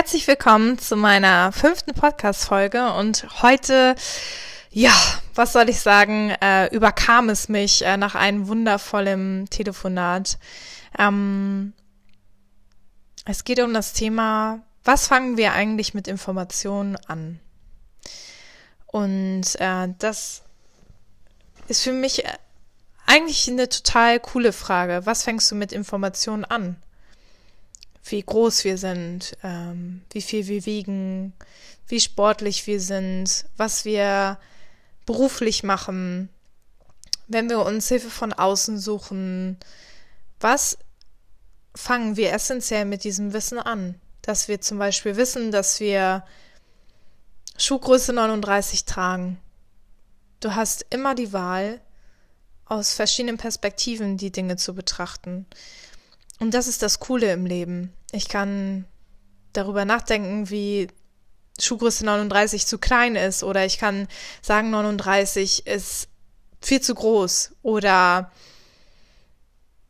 Herzlich willkommen zu meiner fünften Podcast-Folge und heute, ja, was soll ich sagen, äh, überkam es mich äh, nach einem wundervollen Telefonat. Ähm, es geht um das Thema, was fangen wir eigentlich mit Informationen an? Und äh, das ist für mich äh, eigentlich eine total coole Frage. Was fängst du mit Informationen an? Wie groß wir sind, ähm, wie viel wir wiegen, wie sportlich wir sind, was wir beruflich machen, wenn wir uns Hilfe von außen suchen, was fangen wir essentiell mit diesem Wissen an? Dass wir zum Beispiel wissen, dass wir Schuhgröße 39 tragen. Du hast immer die Wahl, aus verschiedenen Perspektiven die Dinge zu betrachten. Und das ist das Coole im Leben. Ich kann darüber nachdenken, wie Schuhgröße 39 zu klein ist oder ich kann sagen, 39 ist viel zu groß oder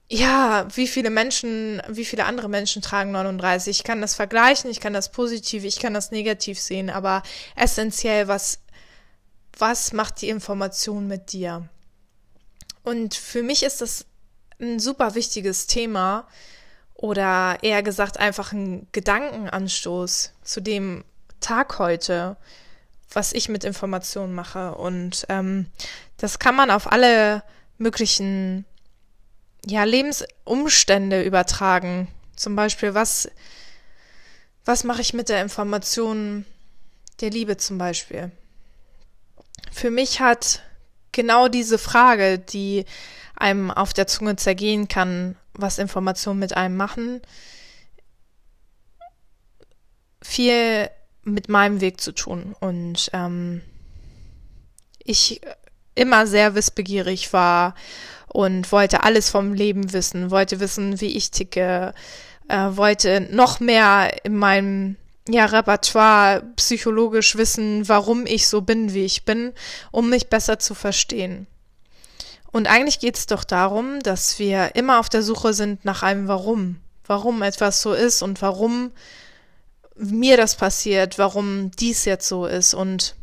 ja, wie viele Menschen, wie viele andere Menschen tragen 39? Ich kann das vergleichen, ich kann das positiv, ich kann das negativ sehen, aber essentiell, was, was macht die Information mit dir? Und für mich ist das ein super wichtiges Thema oder eher gesagt einfach ein Gedankenanstoß zu dem Tag heute, was ich mit Informationen mache. Und ähm, das kann man auf alle möglichen ja, Lebensumstände übertragen. Zum Beispiel, was, was mache ich mit der Information der Liebe zum Beispiel? Für mich hat genau diese Frage, die einem auf der Zunge zergehen kann, was Informationen mit einem machen, viel mit meinem Weg zu tun. Und ähm, ich immer sehr wissbegierig war und wollte alles vom Leben wissen, wollte wissen, wie ich ticke, äh, wollte noch mehr in meinem ja, Repertoire psychologisch wissen, warum ich so bin, wie ich bin, um mich besser zu verstehen. Und eigentlich geht es doch darum, dass wir immer auf der Suche sind nach einem Warum. Warum etwas so ist und warum mir das passiert, warum dies jetzt so ist. Und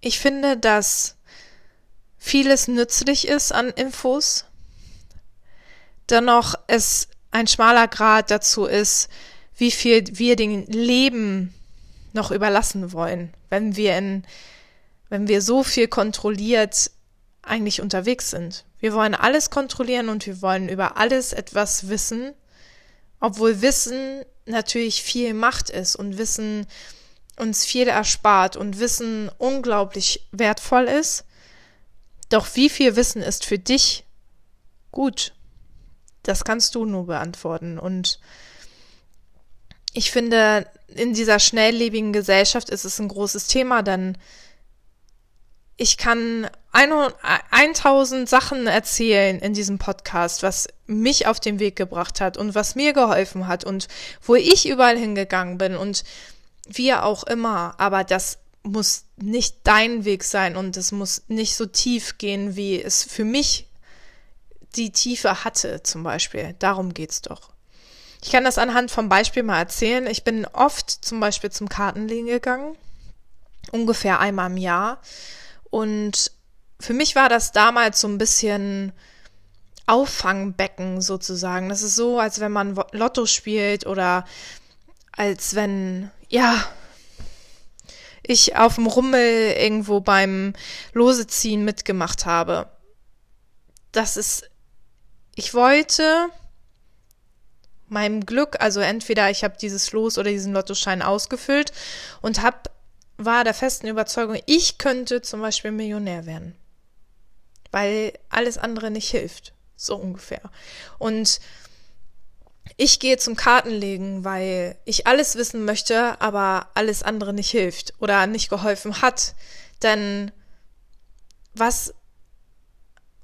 ich finde, dass vieles nützlich ist an Infos, dennoch es ein schmaler Grad dazu ist, wie viel wir dem Leben noch überlassen wollen, wenn wir in wenn wir so viel kontrolliert eigentlich unterwegs sind. Wir wollen alles kontrollieren und wir wollen über alles etwas wissen, obwohl Wissen natürlich viel Macht ist und Wissen uns viel erspart und Wissen unglaublich wertvoll ist. Doch wie viel Wissen ist für dich gut? Das kannst du nur beantworten. Und ich finde, in dieser schnelllebigen Gesellschaft ist es ein großes Thema, denn ich kann 1000 Sachen erzählen in diesem Podcast, was mich auf den Weg gebracht hat und was mir geholfen hat und wo ich überall hingegangen bin und wie auch immer. Aber das muss nicht dein Weg sein und es muss nicht so tief gehen, wie es für mich die Tiefe hatte, zum Beispiel. Darum geht's doch. Ich kann das anhand vom Beispiel mal erzählen. Ich bin oft zum Beispiel zum Kartenlegen gegangen, ungefähr einmal im Jahr. Und für mich war das damals so ein bisschen Auffangbecken sozusagen. Das ist so, als wenn man Lotto spielt oder als wenn, ja, ich auf dem Rummel irgendwo beim Loseziehen mitgemacht habe. Das ist, ich wollte meinem Glück, also entweder ich habe dieses Los oder diesen Lottoschein ausgefüllt und habe war der festen Überzeugung, ich könnte zum Beispiel Millionär werden. Weil alles andere nicht hilft. So ungefähr. Und ich gehe zum Kartenlegen, weil ich alles wissen möchte, aber alles andere nicht hilft oder nicht geholfen hat. Denn was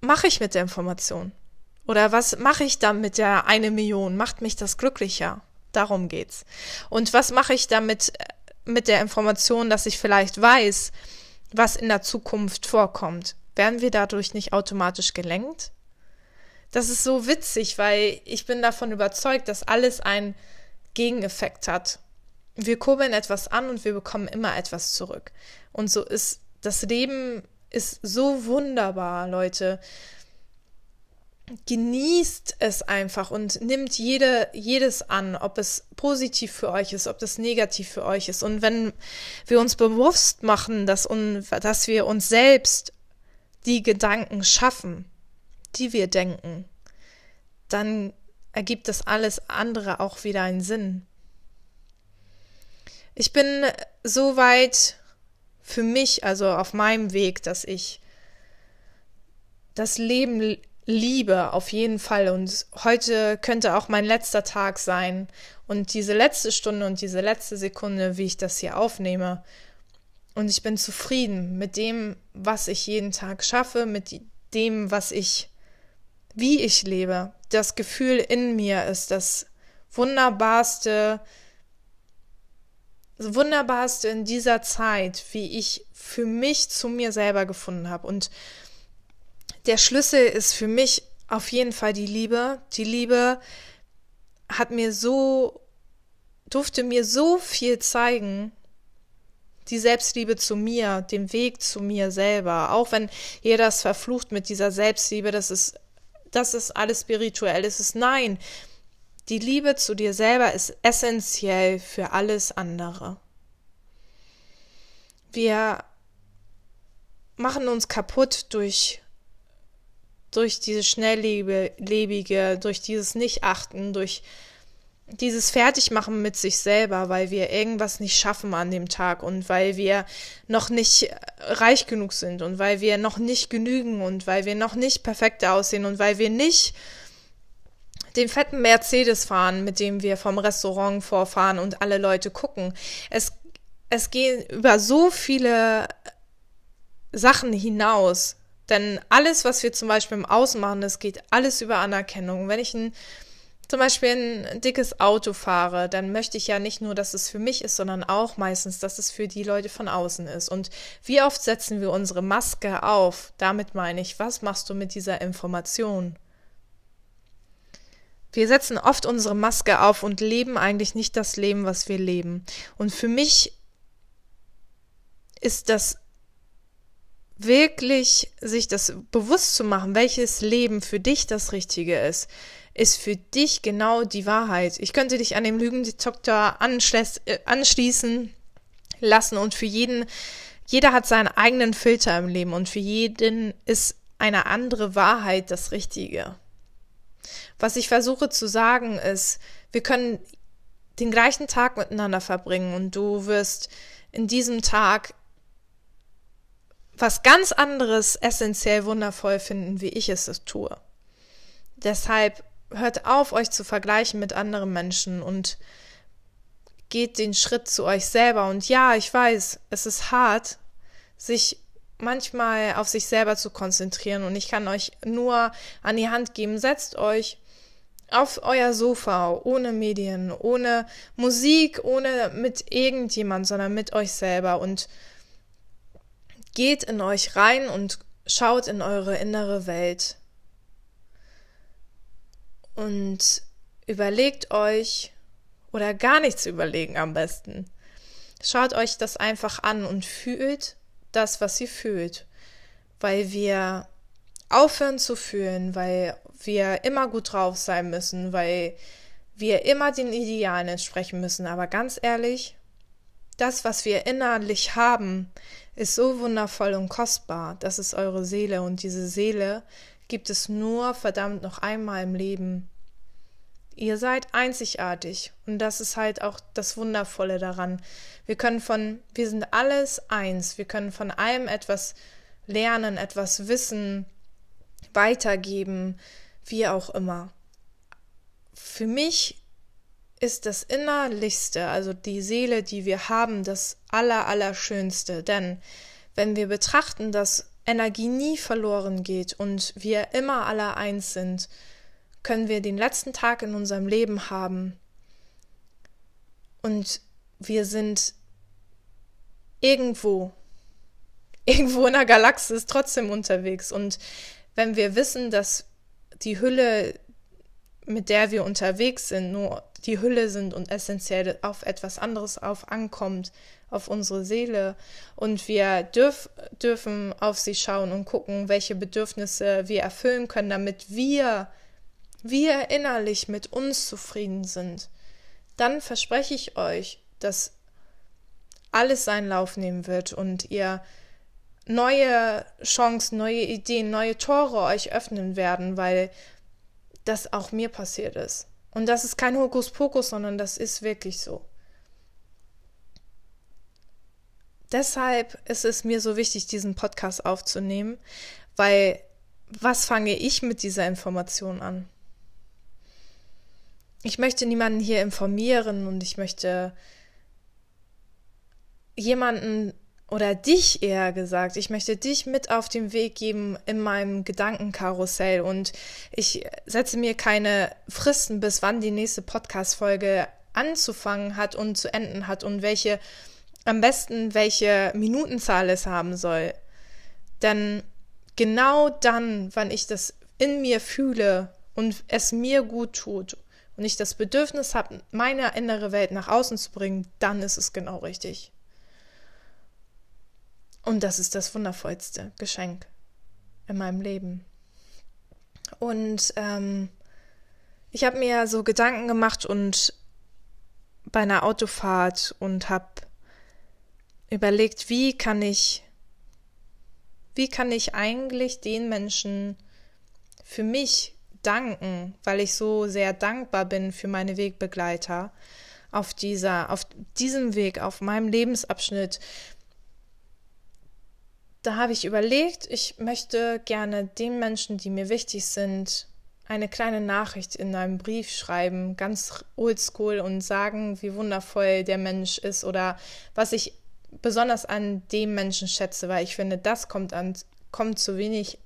mache ich mit der Information? Oder was mache ich dann mit der eine Million? Macht mich das glücklicher? Darum geht's. Und was mache ich damit mit der Information, dass ich vielleicht weiß, was in der Zukunft vorkommt, werden wir dadurch nicht automatisch gelenkt? Das ist so witzig, weil ich bin davon überzeugt, dass alles ein Gegeneffekt hat. Wir kurbeln etwas an und wir bekommen immer etwas zurück. Und so ist das Leben ist so wunderbar, Leute. Genießt es einfach und nimmt jede, jedes an, ob es positiv für euch ist, ob das negativ für euch ist. Und wenn wir uns bewusst machen, dass, un, dass wir uns selbst die Gedanken schaffen, die wir denken, dann ergibt das alles andere auch wieder einen Sinn. Ich bin so weit für mich, also auf meinem Weg, dass ich das Leben liebe, auf jeden Fall. Und heute könnte auch mein letzter Tag sein. Und diese letzte Stunde und diese letzte Sekunde, wie ich das hier aufnehme. Und ich bin zufrieden mit dem, was ich jeden Tag schaffe, mit dem, was ich, wie ich lebe. Das Gefühl in mir ist das wunderbarste, das Wunderbarste in dieser Zeit, wie ich für mich zu mir selber gefunden habe. Und der Schlüssel ist für mich auf jeden Fall die Liebe. Die Liebe hat mir so, durfte mir so viel zeigen. Die Selbstliebe zu mir, den Weg zu mir selber. Auch wenn ihr das verflucht mit dieser Selbstliebe, das ist, das ist alles spirituell. Es ist nein. Die Liebe zu dir selber ist essentiell für alles andere. Wir machen uns kaputt durch, durch dieses Schnelllebige, durch dieses Nichtachten, durch dieses Fertigmachen mit sich selber, weil wir irgendwas nicht schaffen an dem Tag und weil wir noch nicht reich genug sind und weil wir noch nicht genügen und weil wir noch nicht perfekt aussehen und weil wir nicht den fetten Mercedes fahren, mit dem wir vom Restaurant vorfahren und alle Leute gucken. Es, es gehen über so viele Sachen hinaus. Denn alles, was wir zum Beispiel im Außen machen, das geht alles über Anerkennung. Wenn ich ein, zum Beispiel ein dickes Auto fahre, dann möchte ich ja nicht nur, dass es für mich ist, sondern auch meistens, dass es für die Leute von außen ist. Und wie oft setzen wir unsere Maske auf? Damit meine ich, was machst du mit dieser Information? Wir setzen oft unsere Maske auf und leben eigentlich nicht das Leben, was wir leben. Und für mich ist das wirklich sich das bewusst zu machen, welches Leben für dich das Richtige ist, ist für dich genau die Wahrheit. Ich könnte dich an dem Lügendetektor äh, anschließen lassen und für jeden, jeder hat seinen eigenen Filter im Leben und für jeden ist eine andere Wahrheit das Richtige. Was ich versuche zu sagen ist, wir können den gleichen Tag miteinander verbringen und du wirst in diesem Tag was ganz anderes essentiell wundervoll finden, wie ich es tue. Deshalb hört auf, euch zu vergleichen mit anderen Menschen und geht den Schritt zu euch selber. Und ja, ich weiß, es ist hart, sich manchmal auf sich selber zu konzentrieren. Und ich kann euch nur an die Hand geben, setzt euch auf euer Sofa, ohne Medien, ohne Musik, ohne mit irgendjemand, sondern mit euch selber und Geht in euch rein und schaut in eure innere Welt. Und überlegt euch, oder gar nichts überlegen am besten. Schaut euch das einfach an und fühlt das, was ihr fühlt. Weil wir aufhören zu fühlen, weil wir immer gut drauf sein müssen, weil wir immer den Idealen entsprechen müssen. Aber ganz ehrlich, das, was wir innerlich haben, ist so wundervoll und kostbar. Das ist eure Seele und diese Seele gibt es nur verdammt noch einmal im Leben. Ihr seid einzigartig und das ist halt auch das Wundervolle daran. Wir können von, wir sind alles eins. Wir können von allem etwas lernen, etwas wissen, weitergeben, wie auch immer. Für mich ist das Innerlichste, also die Seele, die wir haben, das Aller, Allerschönste. Denn wenn wir betrachten, dass Energie nie verloren geht und wir immer alle eins sind, können wir den letzten Tag in unserem Leben haben und wir sind irgendwo, irgendwo in der Galaxis trotzdem unterwegs. Und wenn wir wissen, dass die Hülle mit der wir unterwegs sind, nur die Hülle sind und essentiell auf etwas anderes auf ankommt, auf unsere Seele. Und wir dürf, dürfen auf sie schauen und gucken, welche Bedürfnisse wir erfüllen können, damit wir, wir innerlich mit uns zufrieden sind. Dann verspreche ich euch, dass alles seinen Lauf nehmen wird und ihr neue Chancen, neue Ideen, neue Tore euch öffnen werden, weil das auch mir passiert ist. Und das ist kein Hokuspokus, sondern das ist wirklich so. Deshalb ist es mir so wichtig, diesen Podcast aufzunehmen, weil was fange ich mit dieser Information an? Ich möchte niemanden hier informieren und ich möchte jemanden oder dich eher gesagt, ich möchte dich mit auf den Weg geben in meinem Gedankenkarussell und ich setze mir keine Fristen, bis wann die nächste Podcast-Folge anzufangen hat und zu enden hat und welche, am besten welche Minutenzahl es haben soll. Denn genau dann, wann ich das in mir fühle und es mir gut tut und ich das Bedürfnis habe, meine innere Welt nach außen zu bringen, dann ist es genau richtig. Und das ist das wundervollste Geschenk in meinem Leben. Und ähm, ich habe mir so Gedanken gemacht und bei einer Autofahrt und habe überlegt, wie kann ich, wie kann ich eigentlich den Menschen für mich danken, weil ich so sehr dankbar bin für meine Wegbegleiter auf dieser, auf diesem Weg, auf meinem Lebensabschnitt, da habe ich überlegt, ich möchte gerne den Menschen, die mir wichtig sind, eine kleine Nachricht in einem Brief schreiben, ganz oldschool und sagen, wie wundervoll der Mensch ist oder was ich besonders an dem Menschen schätze, weil ich finde, das kommt an, kommt zu wenig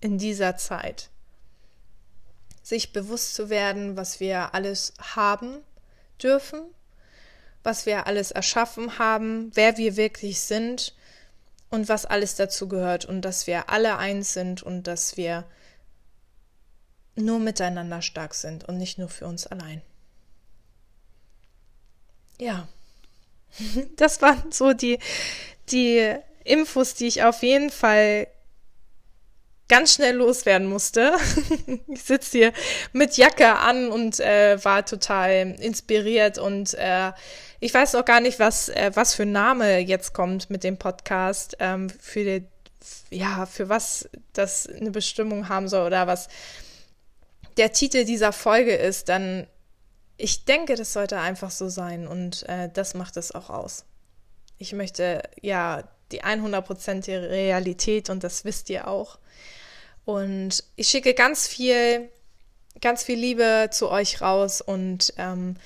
in dieser Zeit. Sich bewusst zu werden, was wir alles haben dürfen, was wir alles erschaffen haben, wer wir wirklich sind und was alles dazu gehört und dass wir alle eins sind und dass wir nur miteinander stark sind und nicht nur für uns allein. Ja, das waren so die, die Infos, die ich auf jeden Fall ganz schnell loswerden musste. ich sitze hier mit Jacke an und äh, war total inspiriert und äh, ich weiß auch gar nicht, was, äh, was für Name jetzt kommt mit dem Podcast, ähm, für die, ja, für was das eine Bestimmung haben soll oder was der Titel dieser Folge ist, dann ich denke, das sollte einfach so sein und äh, das macht es auch aus. Ich möchte ja die 100%ige Realität und das wisst ihr auch. Und ich schicke ganz viel, ganz viel Liebe zu euch raus und ähm,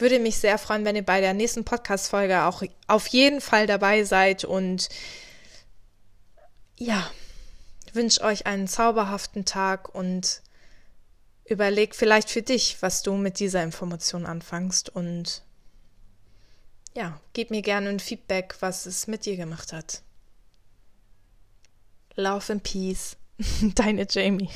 würde mich sehr freuen, wenn ihr bei der nächsten Podcast-Folge auch auf jeden Fall dabei seid und ja, wünsche euch einen zauberhaften Tag und überleg vielleicht für dich, was du mit dieser Information anfängst und ja, gib mir gerne ein Feedback, was es mit dir gemacht hat. Love and Peace. Deine Jamie.